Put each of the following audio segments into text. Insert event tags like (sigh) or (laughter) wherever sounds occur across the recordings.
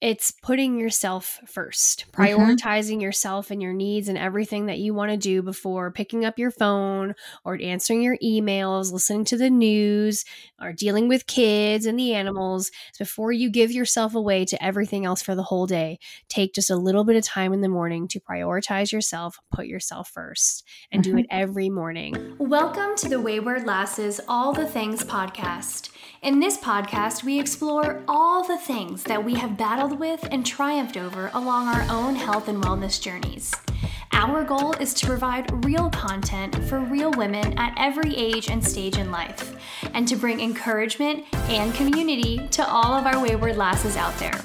it's putting yourself first, Mm-hmm. prioritizing yourself and your needs and everything that you want to do before picking up your phone or answering your emails, listening to the news, or dealing with kids and the animals. Before you give yourself away to everything else for the whole day, take just a little bit of time in the morning to prioritize yourself, put yourself first, and do Mhm. it every morning. Welcome to the Wayward Lasses All the Things podcast. In this podcast, we explore all the things that we have battled with and triumphed over along our own health and wellness journeys. Our goal is to provide real content for real women at every age and stage in life, and to bring encouragement and community to all of our wayward lasses out there.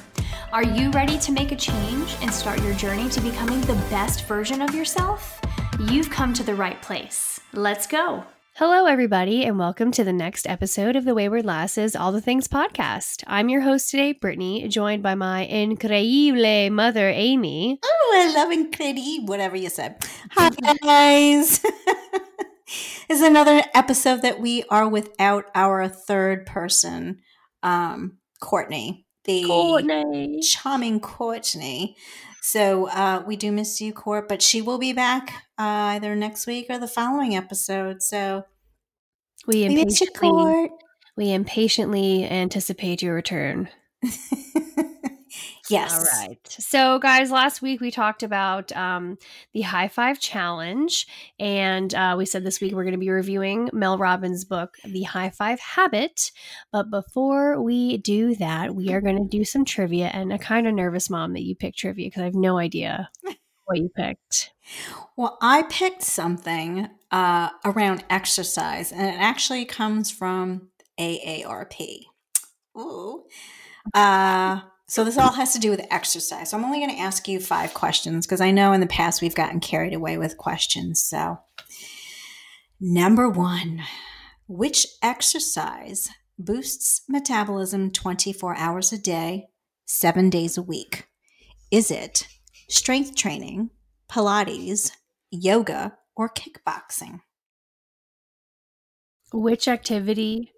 Are you ready to make a change and start your journey to becoming the best version of yourself? You've come to the right place. Let's go. Hello, everybody, and welcome to the next episode of the Wayward Lasses All the Things podcast. I'm your host today, Brittany, joined by my increíble mother, Amy. Oh, I love incredible, whatever you said. Hi, guys. (laughs) this is another episode that we are without our third person, um, Courtney, the Courtney. charming Courtney. So uh, we do miss you, Court, but she will be back uh, either next week or the following episode. So We we miss you, impatiently, Court. we impatiently anticipate your return. (laughs) yes. All right. So, guys, last week we talked about um, the High Five Challenge, and uh, we said this week we're going to be reviewing Mel Robbins' book, The High Five Habit. But before we do that, we are going to do some trivia. And a kind of nervous mom that you picked trivia because I have no idea (laughs) what you picked. Well, I picked something uh, around exercise, and it actually comes from AARP. Ooh. Uh, so this all has to do with exercise. So I'm only going to ask you five questions because I know in the past we've gotten carried away with questions. So, number one, which exercise boosts metabolism 24 hours a day, seven days a week? Is it strength training, Pilates, yoga, or kickboxing? Which activity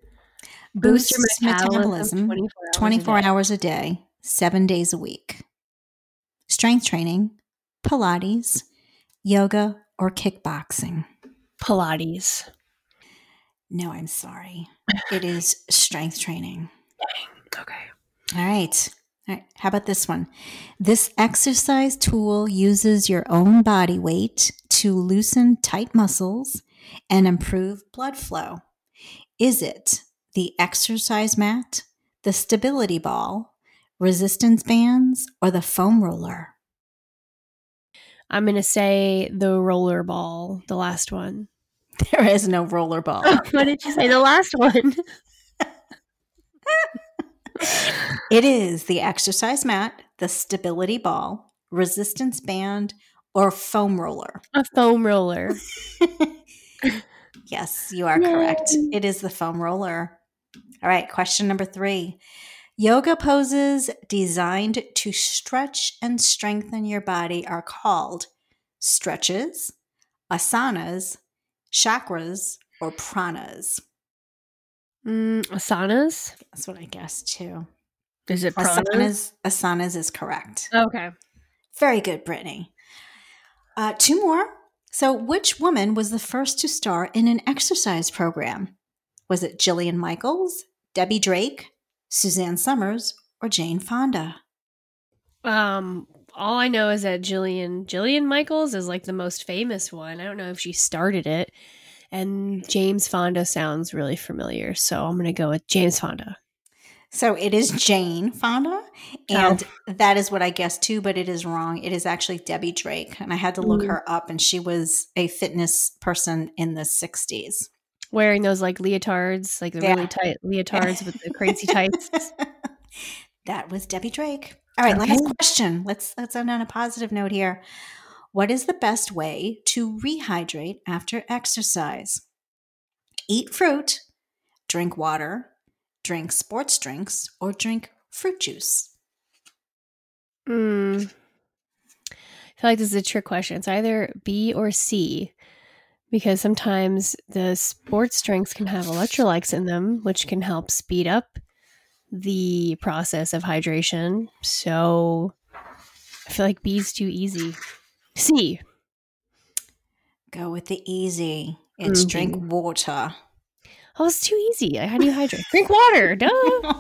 boosts your Boosts metabolism, metabolism 24 hours, 24 a hours a day, seven days a week. Strength training, Pilates, yoga, or kickboxing? Pilates. No, I'm sorry. It is (laughs) strength training. Okay. All right. All right. How about this one? This exercise tool uses your own body weight to loosen tight muscles and improve blood flow. Is it the exercise mat, the stability ball, resistance bands, or the foam roller? I'm going to say the roller ball, the last one. (laughs) There is no roller ball. (laughs) what did you say? The last one. it is the exercise mat, the stability ball, resistance band, or foam roller. A foam roller. (laughs) yes, you are correct. It is the foam roller. All right, question number three. Yoga poses designed to stretch and strengthen your body are called stretches, asanas, chakras, or pranas. Mm, asanas? That's what I guessed too. Is it pranas? Asanas, asanas is correct. Okay. Very good, Brittany. Uh, two more. So, which woman was the first to star in an exercise program? Was it Jillian Michaels, Debbie Drake, Suzanne Somers, or Jane Fonda? Um, all I know is that Jillian Jillian Michaels is like the most famous one. I don't know if she started it. And James Fonda sounds really familiar, so I'm gonna go with James Fonda. So it is Jane Fonda, and that is what I guessed too, but it is wrong. It is actually Debbie Drake, and I had to look Mm. her up, and she was a fitness person in the '60s. Wearing those like leotards, like the Yeah. really tight leotards with the (laughs) crazy tights. that was Debbie Drake. All right, last question. Let's let's end on a positive note here. What is the best way to rehydrate after exercise? Eat fruit, drink water, drink sports drinks, or drink fruit juice. Mm. I feel like this is a trick question. It's either B or C because sometimes the sports drinks can have electrolytes in them, which can help speed up the process of hydration. So I feel like B's too easy. C. Go with the easy. It's Mhm. drink water. Oh, it's too easy. How do you hydrate? Drink water. Duh. (laughs)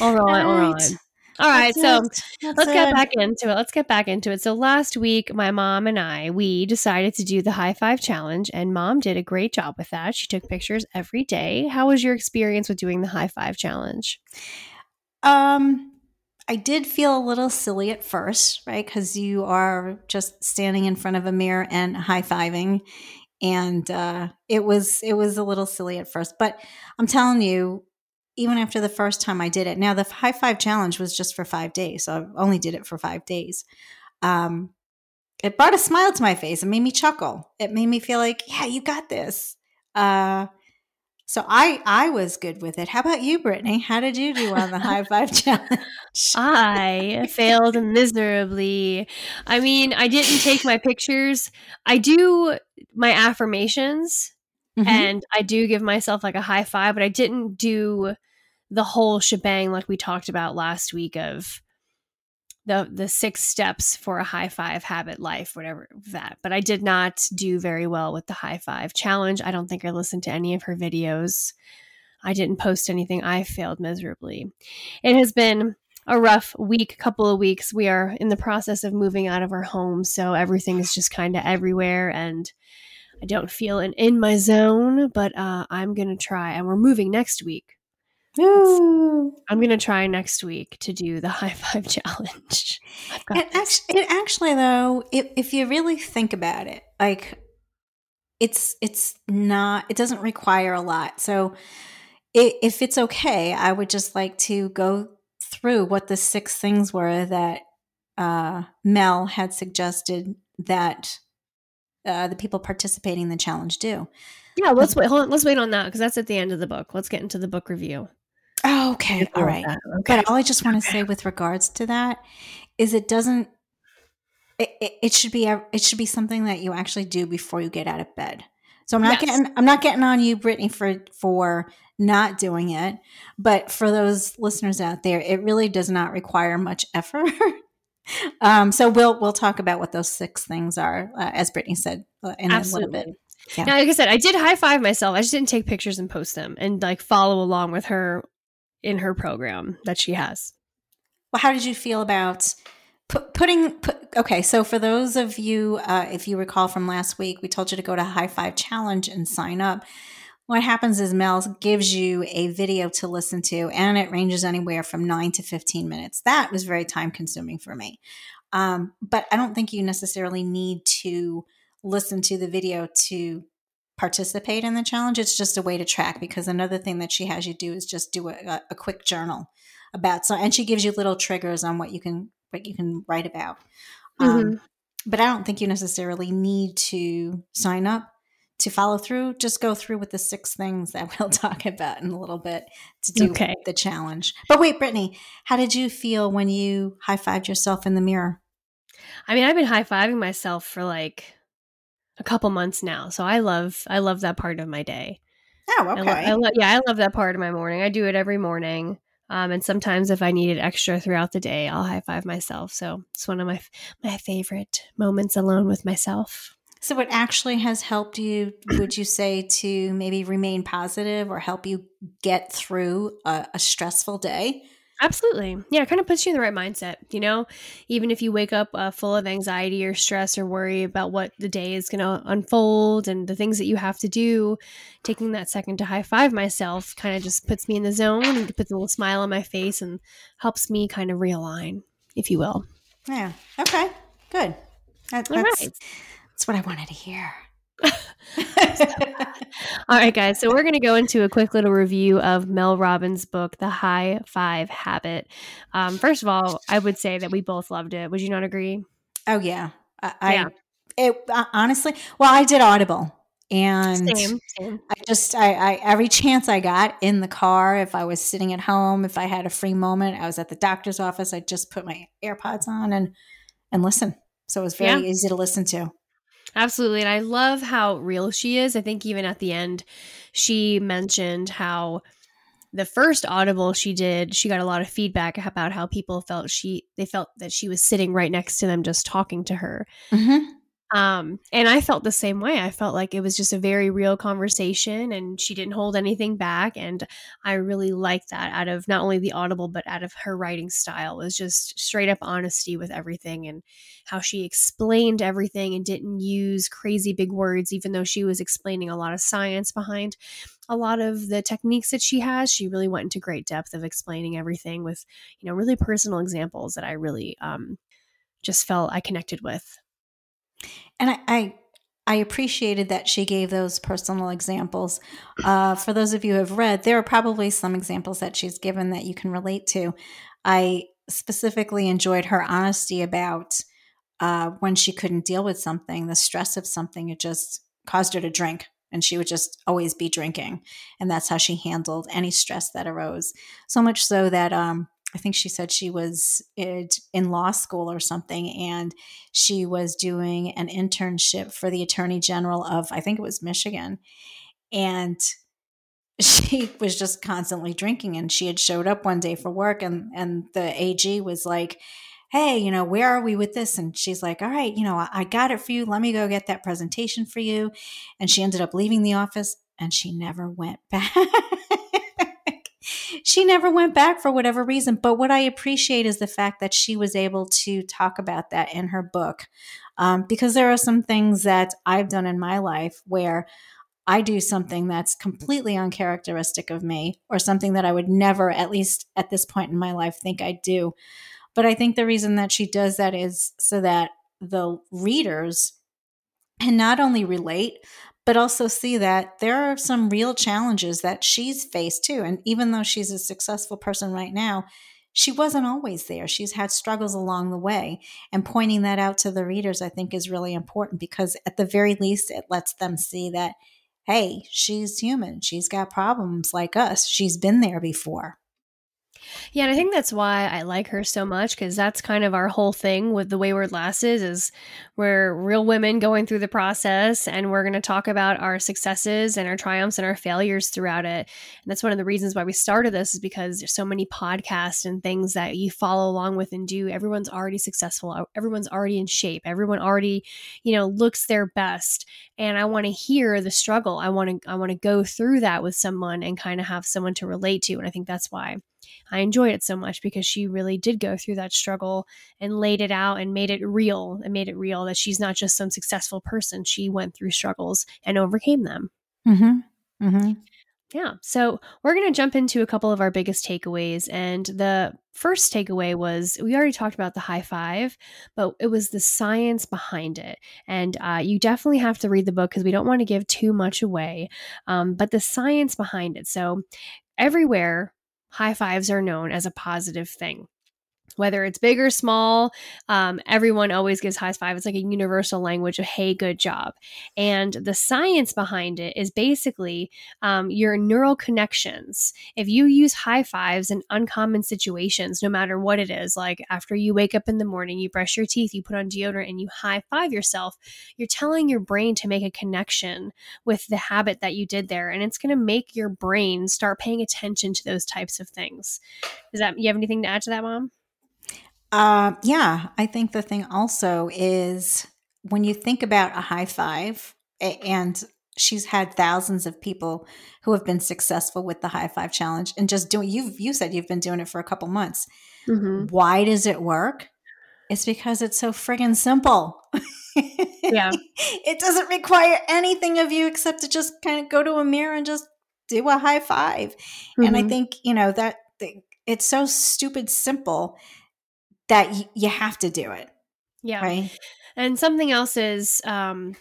All right, all right. All right, That's so it. Let's get it. back into it. Let's get back into it. So last week, my mom and I, we decided to do the high five challenge, and mom did a great job with that. She took pictures every day. How was your experience with doing the high five challenge? Um, I did feel a little silly at first, right? Because you are just standing in front of a mirror and high fiving, and uh, it was it was a little silly at first. But I'm telling you, even after the first time I did it, now the high five challenge was just for five days, so I only did it for five days. Um, it brought a smile to my face. It made me chuckle. It made me feel like, yeah, you got this. Uh, so I I was good with it. How about you, Brittany? How did you do on the (laughs) high five challenge? I failed miserably. I mean, I didn't take my pictures. I do my affirmations Mhm. and I do give myself like a high five, but I didn't do the whole shebang like we talked about last week of the the six steps for a high five habit life, whatever that. But I did not do very well with the high five challenge. I don't think I listened to any of her videos. I didn't post anything. I failed miserably. It has been a rough week, couple of weeks. We are in the process of moving out of our home, so everything is just kind of everywhere and I don't feel in, in my zone, but uh, I'm to try. And we're moving next week. Ooh. I'm going to try next week to do the (laughs) high five challenge. It actually, it actually though, if, if you really think about it, like it's it's not it doesn't require a lot. So i if it's okay, I would just like to go through what the six things were that uh, Mel had suggested that uh, the people participating in the challenge do. Yeah, let's wait. Hold on. Let's wait on that because that's at the end of the book. Let's get into the book review. Oh, okay, all right. Okay. But all I just want to say with regards to that is it doesn't. It, it, it should be it should be something that you actually do before you get out of bed. So I'm not Yes. getting I'm not getting on you, Brittany, for for not doing it. But for those listeners out there, it really does not require much effort. (laughs) um, so we'll we'll talk about what those six things are, uh, as Brittany said uh, in a little bit. Absolutely. Yeah. Now, like I said, I did high five myself. I just didn't take pictures and post them and like follow along with her in her program that she has. Well, how did you feel about put, putting? Put, okay, so for those of you, uh, if you recall from last week, we told you to go to High Five Challenge and sign up. What happens is Mel gives you a video to listen to, and it ranges anywhere from nine to fifteen minutes. That was very time consuming for me, um, but I don't think you necessarily need to listen to the video to participate in the challenge. It's just a way to track because another thing that she has you do is just do a, a quick journal about so and she gives you little triggers on what you can what you can write about. Um, but i don't think you necessarily need to sign up to follow through. Just go through with the six things that (laughs) we'll talk about in a little bit to do Okay. the challenge. But wait brittany how did you feel when you high-fived yourself in the mirror? I mean, I've been high fiving myself for like a couple months now, so I love I love that part of my day. oh I lo- I lo- yeah, I love that part of my morning. I do it every morning. Um, and sometimes if I need it extra throughout the day, I'll high five myself. So it's one of my f- my favorite moments alone with myself. so what actually has helped you would you say to maybe remain positive or help you get through a, a stressful day Absolutely. Yeah, it kind of puts you in the right mindset. You know, even if you wake up uh, full of anxiety or stress or worry about what the day is going to unfold and the things that you have to do, taking that second to high five myself kind of just puts me in the zone and puts a little smile on my face and helps me kind of realign, if you will. Yeah. Okay. Good. That, that's, right. that's what I wanted to hear. (laughs) All right, guys. So we're going to go into a quick little review of Mel Robbins' book, The High Five Habit. Um, first of all, I would say that we both loved it. Would you not agree? oh yeah. I, I it uh, honestly. Well, I did Audible, and Same, same. I just I, I every chance I got in the car, if I was sitting at home, if I had a free moment, I was at the doctor's office, I just put my AirPods on and and listen. So it was very easy to listen to. Absolutely. And I love how real she is. I think even at the end, she mentioned how the first audible she did she got a lot of feedback about how people felt she they felt that she was sitting right next to them just talking to her Mm-hmm. Um, and I felt the same way. I felt like it was just a very real conversation and she didn't hold anything back. And I really liked that out of not only the audible, but out of her writing style was just straight up honesty with everything and how she explained everything and didn't use crazy big words, even though she was explaining a lot of science behind a lot of the techniques that she has. She really went into great depth of explaining everything with, you know, really personal examples that I really um, just felt I connected with. And I, I I appreciated that she gave those personal examples. Uh, for those of you who have read, there are probably some examples that she's given that you can relate to. I specifically enjoyed her honesty about uh, when she couldn't deal with something, the stress of something, it just caused her to drink. And she would just always be drinking. And that's how she handled any stress that arose. So much so that um, I think she said she was eh, in law school or something, and she was doing an internship for the Attorney General of, I think it was Michigan. And (laughs) she was just constantly drinking. And she had showed up one day for work, and, and the AG was like, Hey, you know, where are we with this? And she's like, All right, you know, I, I got it for you. Let me go get that presentation for you. And she ended up leaving the office and she never went (laughs) back she never went back for whatever reason. But what I appreciate is the fact that she was able to talk about that in her book. Um, because there are some things that I've done in my life where I do something that's completely uncharacteristic of me or something that I would never, at least at this point in my life, think I'd do. But I think the reason that she does that is so that the readers can not only relate, but also see that there are some real challenges that she's faced too. And even though she's a successful person right now, she wasn't always there. She's had struggles along the way. And pointing that out to the readers, I think, is really important because, at the very least, it lets them see that, hey, she's human. She's got problems like us. She's been there before. Yeah, and I think that's why I like her so much because that's kind of our whole thing with the Wayward Lasses is we're real women going through the process and we're going to talk about our successes and our triumphs and our failures throughout it. And that's one of the reasons why we started this is because there's so many podcasts and things that you follow along with and do. Everyone's already successful. Everyone's already in shape. Everyone already, you know, looks their best. And I want to hear the struggle. I want to I want to go through that with someone and kind of have someone to relate to. And I think that's why I enjoyed it so much because she really did go through that struggle and laid it out and made it real and made it real that she's not just some successful person. She went through struggles and overcame them. Mm-hmm. Mm-hmm. Yeah. So we're going to jump into a couple of our biggest takeaways. And the first takeaway was we already talked about the high five, but it was the science behind it. And uh, you definitely have to read the book because we don't want to give too much away. Um, but the science behind it. So everywhere high fives are known as a positive thing whether it's big or small, um, everyone always gives high five. It's like a universal language of "Hey, good job." And the science behind it is basically um, your neural connections. If you use high fives in uncommon situations, no matter what it is, like after you wake up in the morning, you brush your teeth, you put on deodorant, and you high five yourself, you're telling your brain to make a connection with the habit that you did there, and it's going to make your brain start paying attention to those types of things. Does that you have anything to add to that, Mom? Uh, yeah, I think the thing also is when you think about a high five, and she's had thousands of people who have been successful with the high five challenge, and just doing you you said you've been doing it for a couple months. Mm-hmm. Why does it work? It's because it's so friggin' simple. Yeah, (laughs) it doesn't require anything of you except to just kind of go to a mirror and just do a high 5 mm-hmm. And I mm-hmm. think you know that it's so stupid simple that y- you have to do it. Yeah. Right. And something else is um,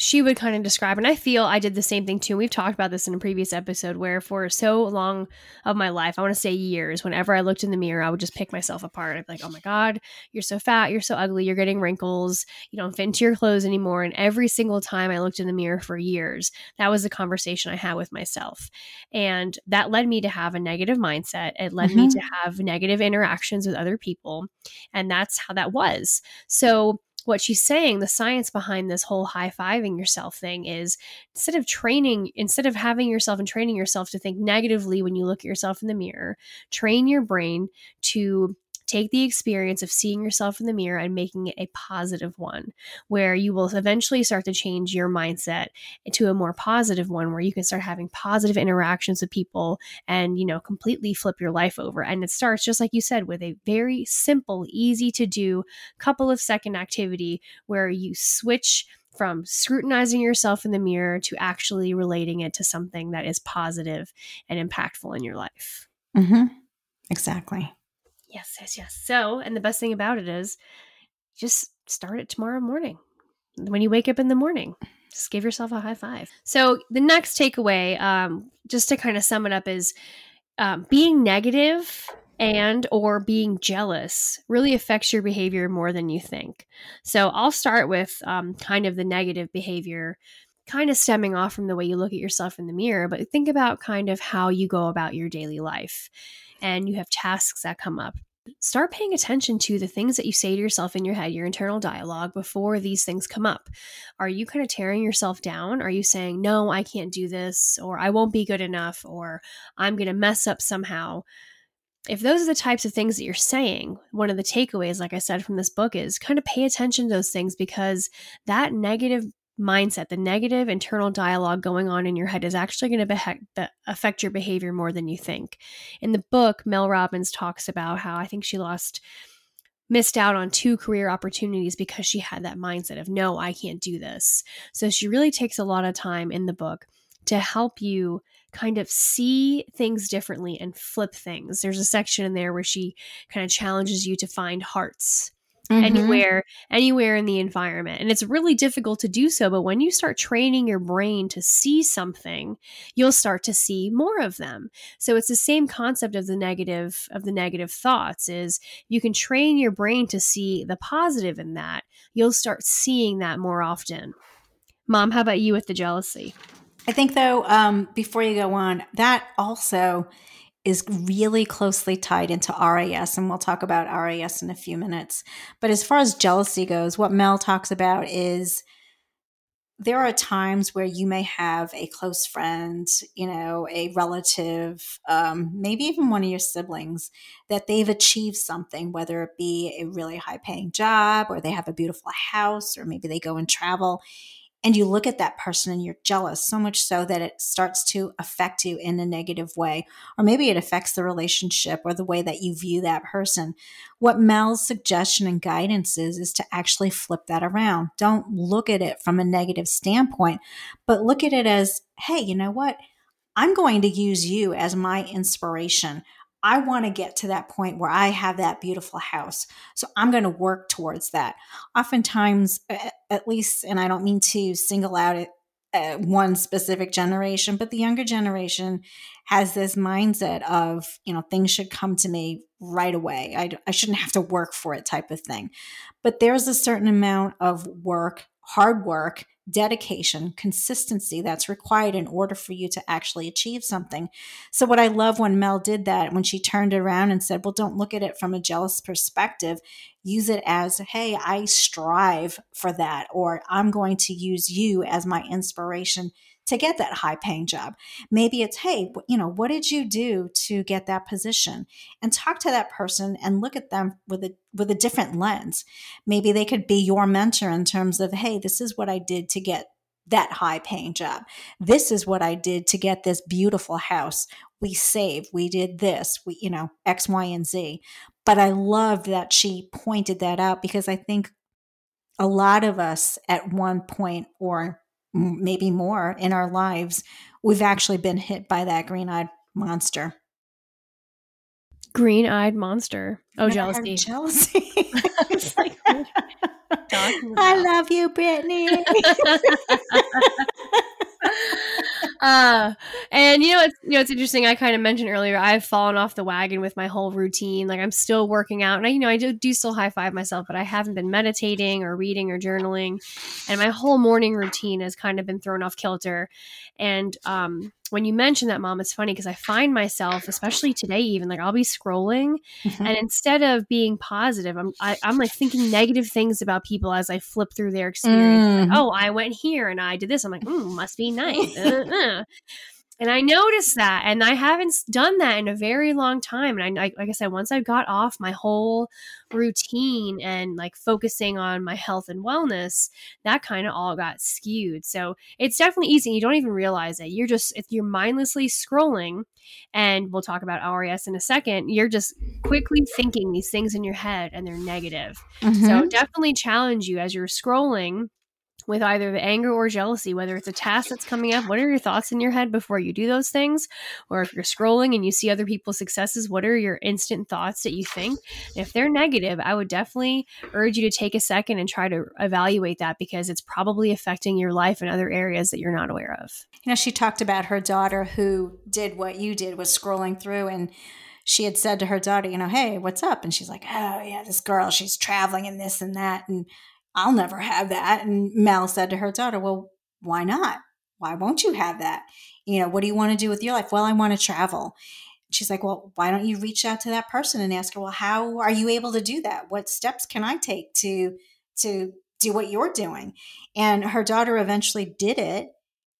she would kind of describe, and I feel I did the same thing too. We've talked about this in a previous episode where for so long of my life, I want to say years, whenever I looked in the mirror, I would just pick myself apart. I'd be like, oh my God, you're so fat, you're so ugly, you're getting wrinkles, you don't fit into your clothes anymore. And every single time I looked in the mirror for years, that was the conversation I had with myself. And that led me to have a negative mindset. It led mm-hmm. me to have negative interactions with other people. And that's how that was. So what she's saying, the science behind this whole high fiving yourself thing is instead of training, instead of having yourself and training yourself to think negatively when you look at yourself in the mirror, train your brain to take the experience of seeing yourself in the mirror and making it a positive one where you will eventually start to change your mindset to a more positive one where you can start having positive interactions with people and you know completely flip your life over and it starts just like you said with a very simple easy to do couple of second activity where you switch from scrutinizing yourself in the mirror to actually relating it to something that is positive and impactful in your life. Mm-hmm. Exactly. Yes, yes, yes. So, and the best thing about it is just start it tomorrow morning. When you wake up in the morning, just give yourself a high five. So, the next takeaway, um, just to kind of sum it up, is um, being negative and or being jealous really affects your behavior more than you think. So, I'll start with um, kind of the negative behavior kind of stemming off from the way you look at yourself in the mirror, but think about kind of how you go about your daily life and you have tasks that come up, start paying attention to the things that you say to yourself in your head, your internal dialogue before these things come up. Are you kind of tearing yourself down? Are you saying, no, I can't do this, or I won't be good enough, or I'm going to mess up somehow? If those are the types of things that you're saying, one of the takeaways, like I said from this book, is kind of pay attention to those things because that negative mindset, the negative internal dialogue going on in your head is actually going to be- affect your behavior more than you think. In the book, Mel Robbins talks about how I think she lost missed out on two career opportunities because she had that mindset of no, I can't do this. So she really takes a lot of time in the book to help you kind of see things differently and flip things. There's a section in there where she kind of challenges you to find hearts mm-hmm. anywhere anywhere in the environment and it's really difficult to do so but when you start training your brain to see something you'll start to see more of them. So it's the same concept of the negative of the negative thoughts is you can train your brain to see the positive in that. You'll start seeing that more often. Mom how about you with the jealousy? I think though, um, before you go on, that also is really closely tied into RAS, and we'll talk about RAS in a few minutes. But as far as jealousy goes, what Mel talks about is there are times where you may have a close friend, you know, a relative, um, maybe even one of your siblings, that they've achieved something, whether it be a really high paying job or they have a beautiful house or maybe they go and travel and you look at that person and you're jealous so much so that it starts to affect you in a negative way or maybe it affects the relationship or the way that you view that person. What mel's suggestion and guidance is is to actually flip that around. Don't look at it from a negative standpoint but look at it as hey you know what? I'm going to use you as my inspiration I want to get to that point where I have that beautiful house. So I'm going to work towards that. Oftentimes, at least, and I don't mean to single out it, uh, one specific generation, but the younger generation has this mindset of, you know, things should come to me right away. I, I shouldn't have to work for it type of thing. But there's a certain amount of work, hard work, dedication, consistency that's required in order for you to actually achieve something. So, what I love when Mel did that, when she turned around and said, Well, don't look at it from a jealous perspective, use it as, Hey, I strive for that, or I'm going to use you as my inspiration to get that high paying job. Maybe it's, hey, you know, what did you do to get that position? And talk to that person and look at them with a with a different lens. Maybe they could be your mentor in terms of, hey, this is what I did to get that high paying job. This is what I did to get this beautiful house. We saved, we did this, we, you know, X, Y, and Z. But I loved that she pointed that out because I think a lot of us at one point or maybe more in our lives, we've actually been hit by that green eyed monster. Green eyed monster. Oh, jealousy. Jealousy. (laughs) I love you, Brittany. (laughs) (laughs) uh, and you know, it's you know, it's interesting. I kind of mentioned earlier, I've fallen off the wagon with my whole routine. Like I'm still working out, and I, you know, I do, do still high five myself, but I haven't been meditating or reading or journaling, and my whole morning routine has kind of been thrown off kilter. And um, when you mention that, mom, it's funny because I find myself, especially today, even like I'll be scrolling, Mhm. and instead of being positive, I'm I, I'm like thinking negative things about people as I flip through their experience. Mhm. oh, I went here and I did this. I'm like, mm, must be nice. (laughs) Uh, uh. And I noticed that, and I haven't done that in a very long time. And I, like like I said, once I got off my whole routine and like focusing on my health and wellness, that kind of all got skewed. So it's definitely easy. You don't even realize it. You're just if you're mindlessly scrolling, and we'll talk about RAS in a second. You're just quickly thinking these things in your head, and they're negative. So Mhm. definitely challenge you as you're scrolling with either the anger or jealousy, whether it's a task that's coming up. What are your thoughts in your head before you do those things? Or if you're scrolling and you see other people's successes, what are your instant thoughts that you think? If they're negative, I would definitely urge you to take a second and try to evaluate that because it's probably affecting your life in other areas that you're not aware of. You know, she talked about her daughter who did what you did, was scrolling through, and she had said to her daughter, you know, hey, what's up? And she's like, oh, yeah, this girl, she's traveling and this and that. And I'll never have that. And Mel said to her daughter, well, why not? Why won't you have that? You know, what do you want to do with your life? Well, I want to travel. She's like, well, why don't you reach out to that person and ask her, well, how are you able to do that? What steps can I take to to do what you're doing? And her daughter eventually did it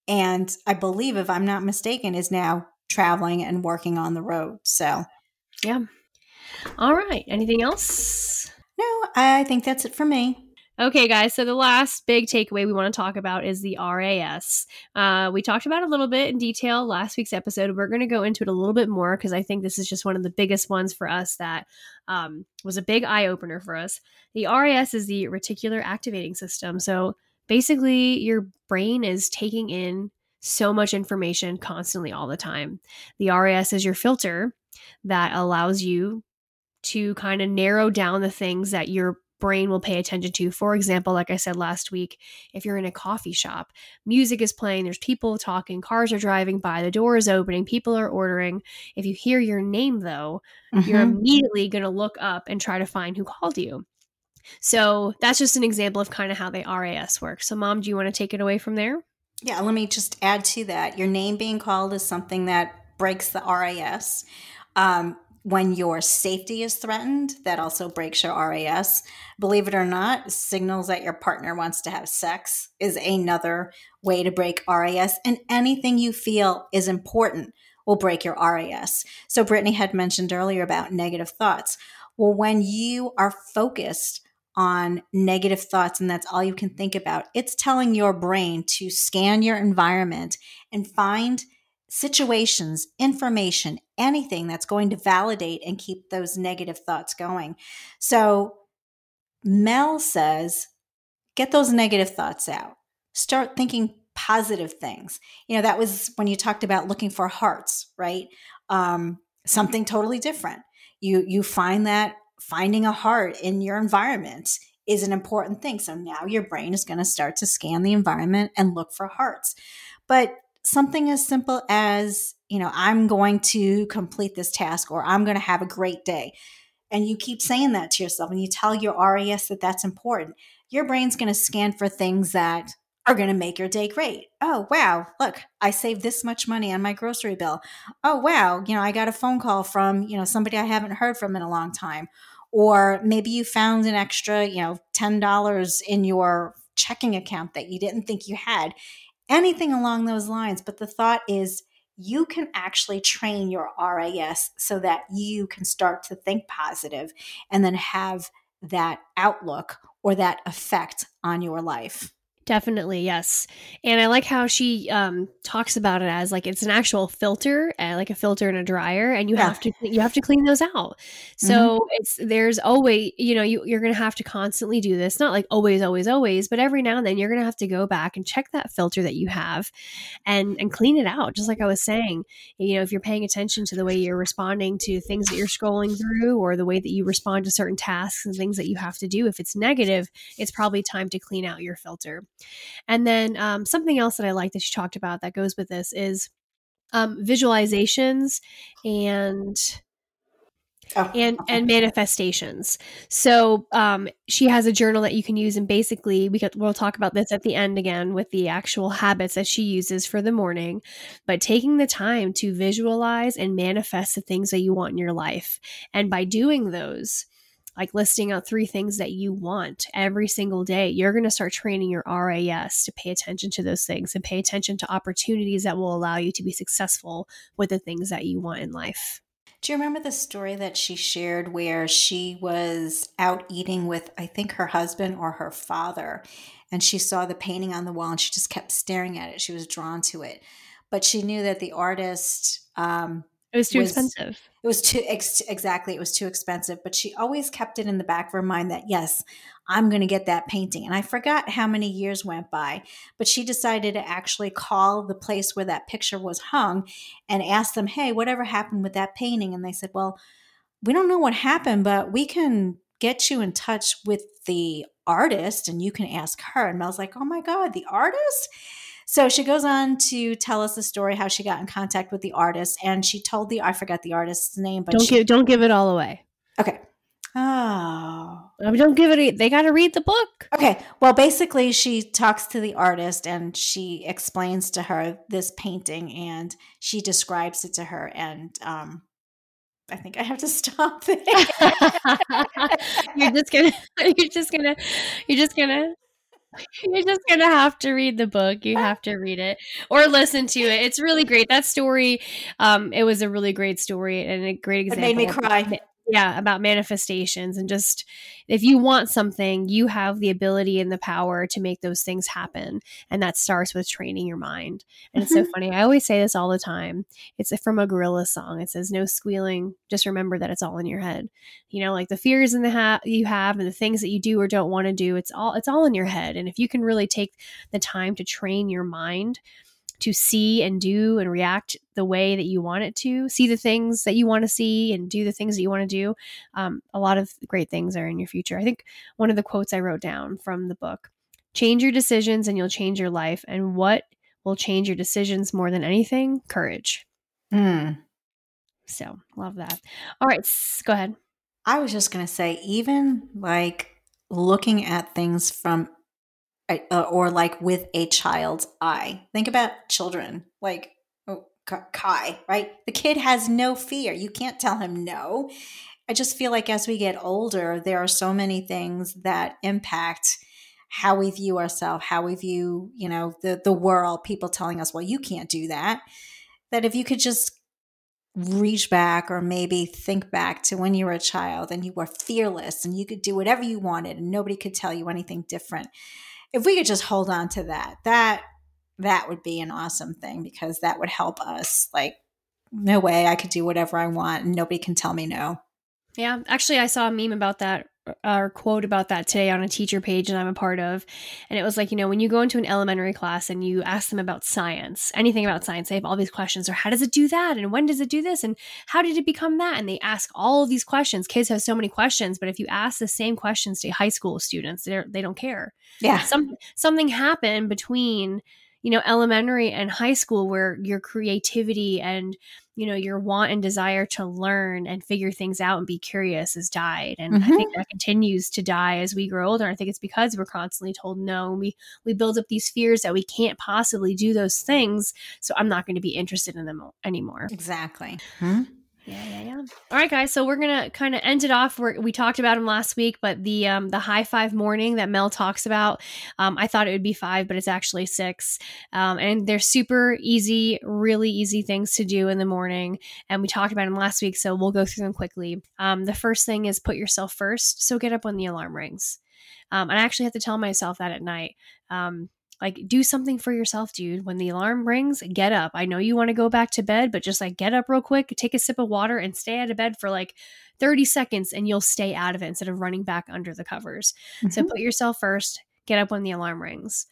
and I believe, if I'm not mistaken, is now traveling and working on the road. So, Yeah. All right. Anything else? no, I think that's it for me. Okay, guys. So the last big takeaway we want to talk about is the RAS. Uh, we talked about a little bit in detail last week's episode. We're going to go into it a little bit more because I think this is just one of the biggest ones for us that um, was a big eye opener for us. The RAS is the reticular activating system. So basically, your brain is taking in so much information constantly all the time. The RAS is your filter that allows you to kind of narrow down the things that your brain will pay attention to. For example, like I said last week, if you're in a coffee shop, music is playing, there's people talking, cars are driving by, the door is opening, people are ordering. If you hear your name, though, you're Mhm. immediately going to look up and try to find who called you. So that's just an example of kind of how the RAS works. So, mom, do you want to take it away from there? Yeah, let me just add to that. Your name being called is something that breaks the RAS. Um, when your safety is threatened, that also breaks your RAS. Believe it or not, signals that your partner wants to have sex is another way to break RAS. And anything you feel is important will break your RAS. So, Brittany had mentioned earlier about negative thoughts. Well, when you are focused on negative thoughts and that's all you can think about, it's telling your brain to scan your environment and find situations, information, anything that's going to validate and keep those negative thoughts going. So, Mel says, get those negative thoughts out. Start thinking positive things. You know, that was when you talked about looking for hearts, right? Um, something totally different. You you find that finding a heart in your environment is an important thing. So now your brain is going to start to scan the environment and look for hearts. But something as simple as, you know, I'm going to complete this task or I'm going to have a great day. And you keep saying that to yourself and you tell your RAS that that's important. Your brain's going to scan for things that are going to make your day great. Oh, wow. Look, I saved this much money on my grocery bill. Oh, wow. You know, I got a phone call from, you know, somebody I haven't heard from in a long time. Or maybe you found an extra, you know, $10 in your checking account that you didn't think you had. Anything along those lines. But the thought is, you can actually train your RAS so that you can start to think positive and then have that outlook or that effect on your life. Definitely, yes. And I like how she um, talks about it as like it's an actual filter, uh, like a filter and a dryer, and you Yeah. have to you have to clean those out. So it's there's always you know you you're gonna have to constantly do this, not like always, always, always, but every now and then you're gonna have to go back and check that filter that you have, and and clean it out. Just like I was saying, you know, if you're paying attention to the way you're responding to things that you're scrolling through, or the way that you respond to certain tasks and things that you have to do, if it's negative, it's probably time to clean out your filter. And then um, something else that I like that she talked about that goes with this is um, visualizations and Oh, and and manifestations. So um, she has a journal that you can use, and basically we could, we'll talk about this at the end again with the actual habits that she uses for the morning. But taking the time to visualize and manifest the things that you want in your life, and by doing those. Like listing out three things that you want every single day, you're going to start training your RAS to pay attention to those things and pay attention to opportunities that will allow you to be successful with the things that you want in life. Do you remember the story that she shared where she was out eating with, I think, her husband or her father, and she saw the painting on the wall and she just kept staring at it? She was drawn to it. But she knew that the artist, um, It was too Was- expensive. It was too, ex- exactly, it was too expensive. But she always kept it in the back of her mind that, yes, I'm going to get that painting. And I forgot how many years went by, but she decided to actually call the place where that picture was hung and ask them, hey, whatever happened with that painting? And they said, well, we don't know what happened, but we can get you in touch with the artist and you can ask her. And Mel's like, oh my God, the artist? So she goes on to tell us the story how she got in contact with the artist, and she told the I forgot the artist's name, but don't she, give don't give it all away. okay. Oh, I mean, don't give it. They got to read the book. okay. Well, basically, she talks to the artist and she explains to her this painting, and she describes it to her, and um, I think I have to (laughs) stop there. (laughs) (laughs) you're just gonna. You're just gonna. You're just gonna. You're just gonna have to read the book. You have to read it or listen to it. It's really great. That story, um, it was a really great story and a great example. It made me cry. Yeah, about manifestations and just if you want something, you have the ability and the power to make those things happen. And that starts with training your mind. And it's so mm-hmm. funny. I always say this all the time. It's from a Gorillaz song. It says, No squealing. Just remember that it's all in your head. You know, like the fears in the ha- you have and the things that you do or don't want to do, it's all it's all in your head. And if you can really take the time to train your mind to see and do and react the way that you want it to, see the things that you want to see and do the things that you want to do, um, a lot of great things are in your future. I think one of the quotes I wrote down from the book change your decisions and you'll change your life. And what will change your decisions more than anything? Courage. Hmm. So, love that. All right, go ahead. I was just going to say, even like looking at things from, uh, or like with a child's eye. Think about children, like oh, Kai, right? The kid has no fear. You can't tell him no. I just feel like as we get older, there are so many things that impact how we view ourselves, how we view, you know, the the world. People telling us, "Well, you can't do that." That if you could just reach back or maybe think back to when you were a child and you were fearless and you could do whatever you wanted and nobody could tell you anything different. If we could just hold on to that, that that would be an awesome thing because that would help us like no way I could do whatever I want and nobody can tell me no. Yeah, actually, I saw a meme about that or quote about that today on a teacher page that I'm a part of. And it was like, you know, when you go into an elementary class and you ask them about science, anything about science, they have all these questions or how does it do that? And when does it do this? And how did it become that? And they ask all of these questions. Kids have so many questions, but if you ask the same questions to high school students, they they don't care. Yeah. Some something happened between you know elementary and high school where your creativity and you know your want and desire to learn and figure things out and be curious has died and i Mhm. think that continues to die as we grow older i think it's because we're constantly told no and we we build up these fears that we can't possibly do those things so i'm not going to be interested in them anymore Exactly. Hmm? Yeah, yeah, yeah. All right, guys. So we're gonna kind of end it off. We're, we talked about him last week, but the um, the high five morning that Mel talks about, um, I thought it would be five, but it's actually six. Um, and they're super easy, really easy things to do in the morning. And we talked about them last week, so we'll go through them quickly. Um, the first thing is put yourself first. So get up when the alarm rings. Um, and I actually have to tell myself that at night. Um, like do something for yourself dude. When the alarm rings get up. I know you want to go back to bed but just like get up real quick take a sip of water and stay out of bed for like 30 seconds and you'll stay out of it instead of running back under the covers. So Mhm. put yourself first get up when the alarm rings.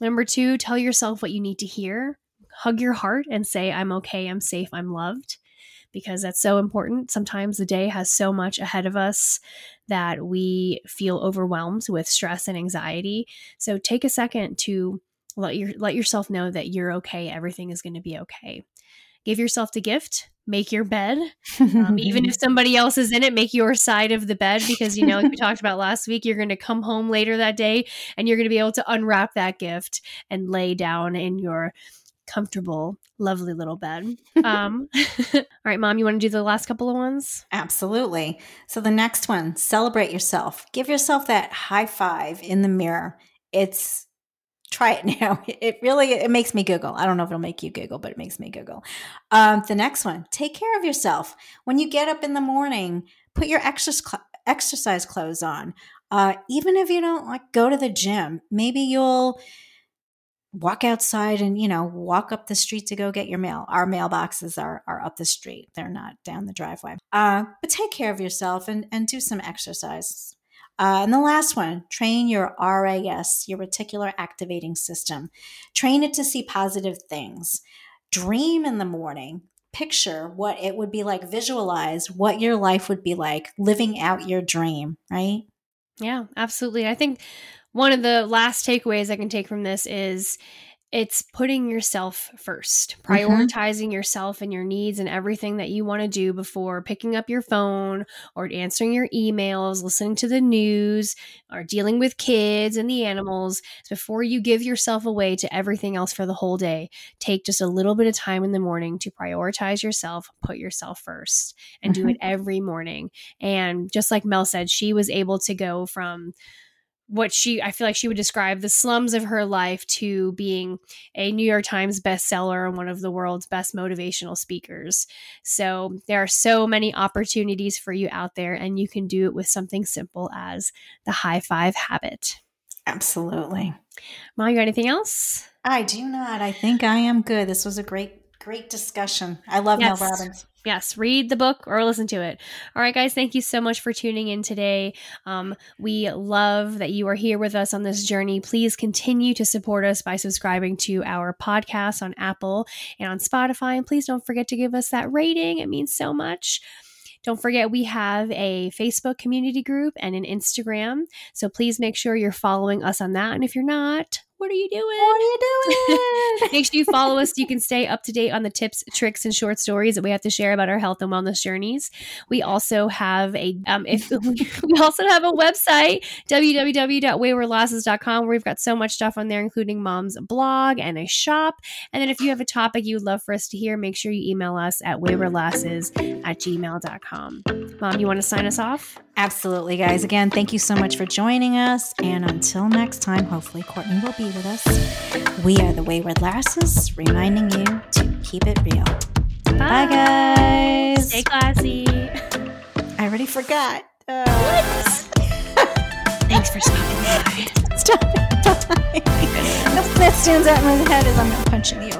Number two tell yourself what you need to hear. Hug your heart and say i'm okay i'm safe i'm loved because that's so important. Sometimes the day has so much ahead of us that we feel overwhelmed with stress and anxiety. So take a second to let your let yourself know that you're okay. Everything is going to be okay. give yourself the gift make your bed um, even if (laughs) somebody else is in it make your side of the bed because you know like we talked about last week you're going to come home later that day and you're going to be able to unwrap that gift and lay down in your comfortable lovely little bed (laughs) um (laughs) all right mom you want to do the last couple of ones Absolutely. So the next one, celebrate yourself. Give yourself that high five in the mirror. It's try it (laughs) now. It really it makes me giggle. I don't know if it'll make you giggle, but it makes me giggle. Um, the next one, take care of yourself. When you get up in the morning, put your exercise exercise clothes on. Uh, even if you don't like go to the gym, maybe you'll walk outside and you know walk up the street to go get your mail. Our mailboxes are are up the street. They're not down the driveway. Uh, but take care of yourself and and do some exercise. Uh, and the last one train your RAS your reticular activating system. Train it to see positive things. Dream in the morning. Picture what it would be like. Visualize what your life would be like living out your dream right? Yeah, absolutely. I think one of the last takeaways I can take from this is it's putting yourself first, mm-hmm. prioritizing yourself and your needs and everything that you want to do before picking up your phone or answering your emails, listening to the news, or dealing with kids and the animals. Before you give yourself away to everything else for the whole day, take just a little bit of time in the morning to prioritize yourself, put yourself first, and do mm-hmm. it every morning. And just like Mel said, she was able to go from what she I feel like she would describe the slums of her life to being a New York Times bestseller and one of the world's best motivational speakers. So there are so many opportunities for you out there and you can do it with something simple as the high five habit. absolutely Mom, you got anything else? I do not. I think I am good. This was a great, great discussion. I love Yes. Mel Robbins. Yes, read the book or listen to it. All right, guys, thank you so much for tuning in today. Um, we love that you are here with us on this journey. Please continue to support us by subscribing to our podcast on Apple and on Spotify. And please don't forget to give us that rating, it means so much. Don't forget, we have a Facebook community group and an Instagram. So please make sure you're following us on that. And if you're not, what are you doing? What are you (laughs) doing? Make sure you follow us so you can stay up to date on the tips, tricks, and short stories that we have to share about our health and wellness journeys. We also have a um, if (laughs) we also have a website www.waywardlasses.com where we've got so much stuff on there, including mom's blog and a shop. And then if you have a topic you would love for us to hear, make sure you email us at waywardlasses at gmail.com. Mom, you want to sign us off? Absolutely, guys. Again, thank you so much for joining us. And until next time, hopefully Courtney will be with us. We are the Wayward Lasses, reminding you to keep it real. Bye, guys. Stay classy. I already forgot. Uh, (laughs) Thanks for stopping by. stop. (laughs) That stands out in my head as I'm punching the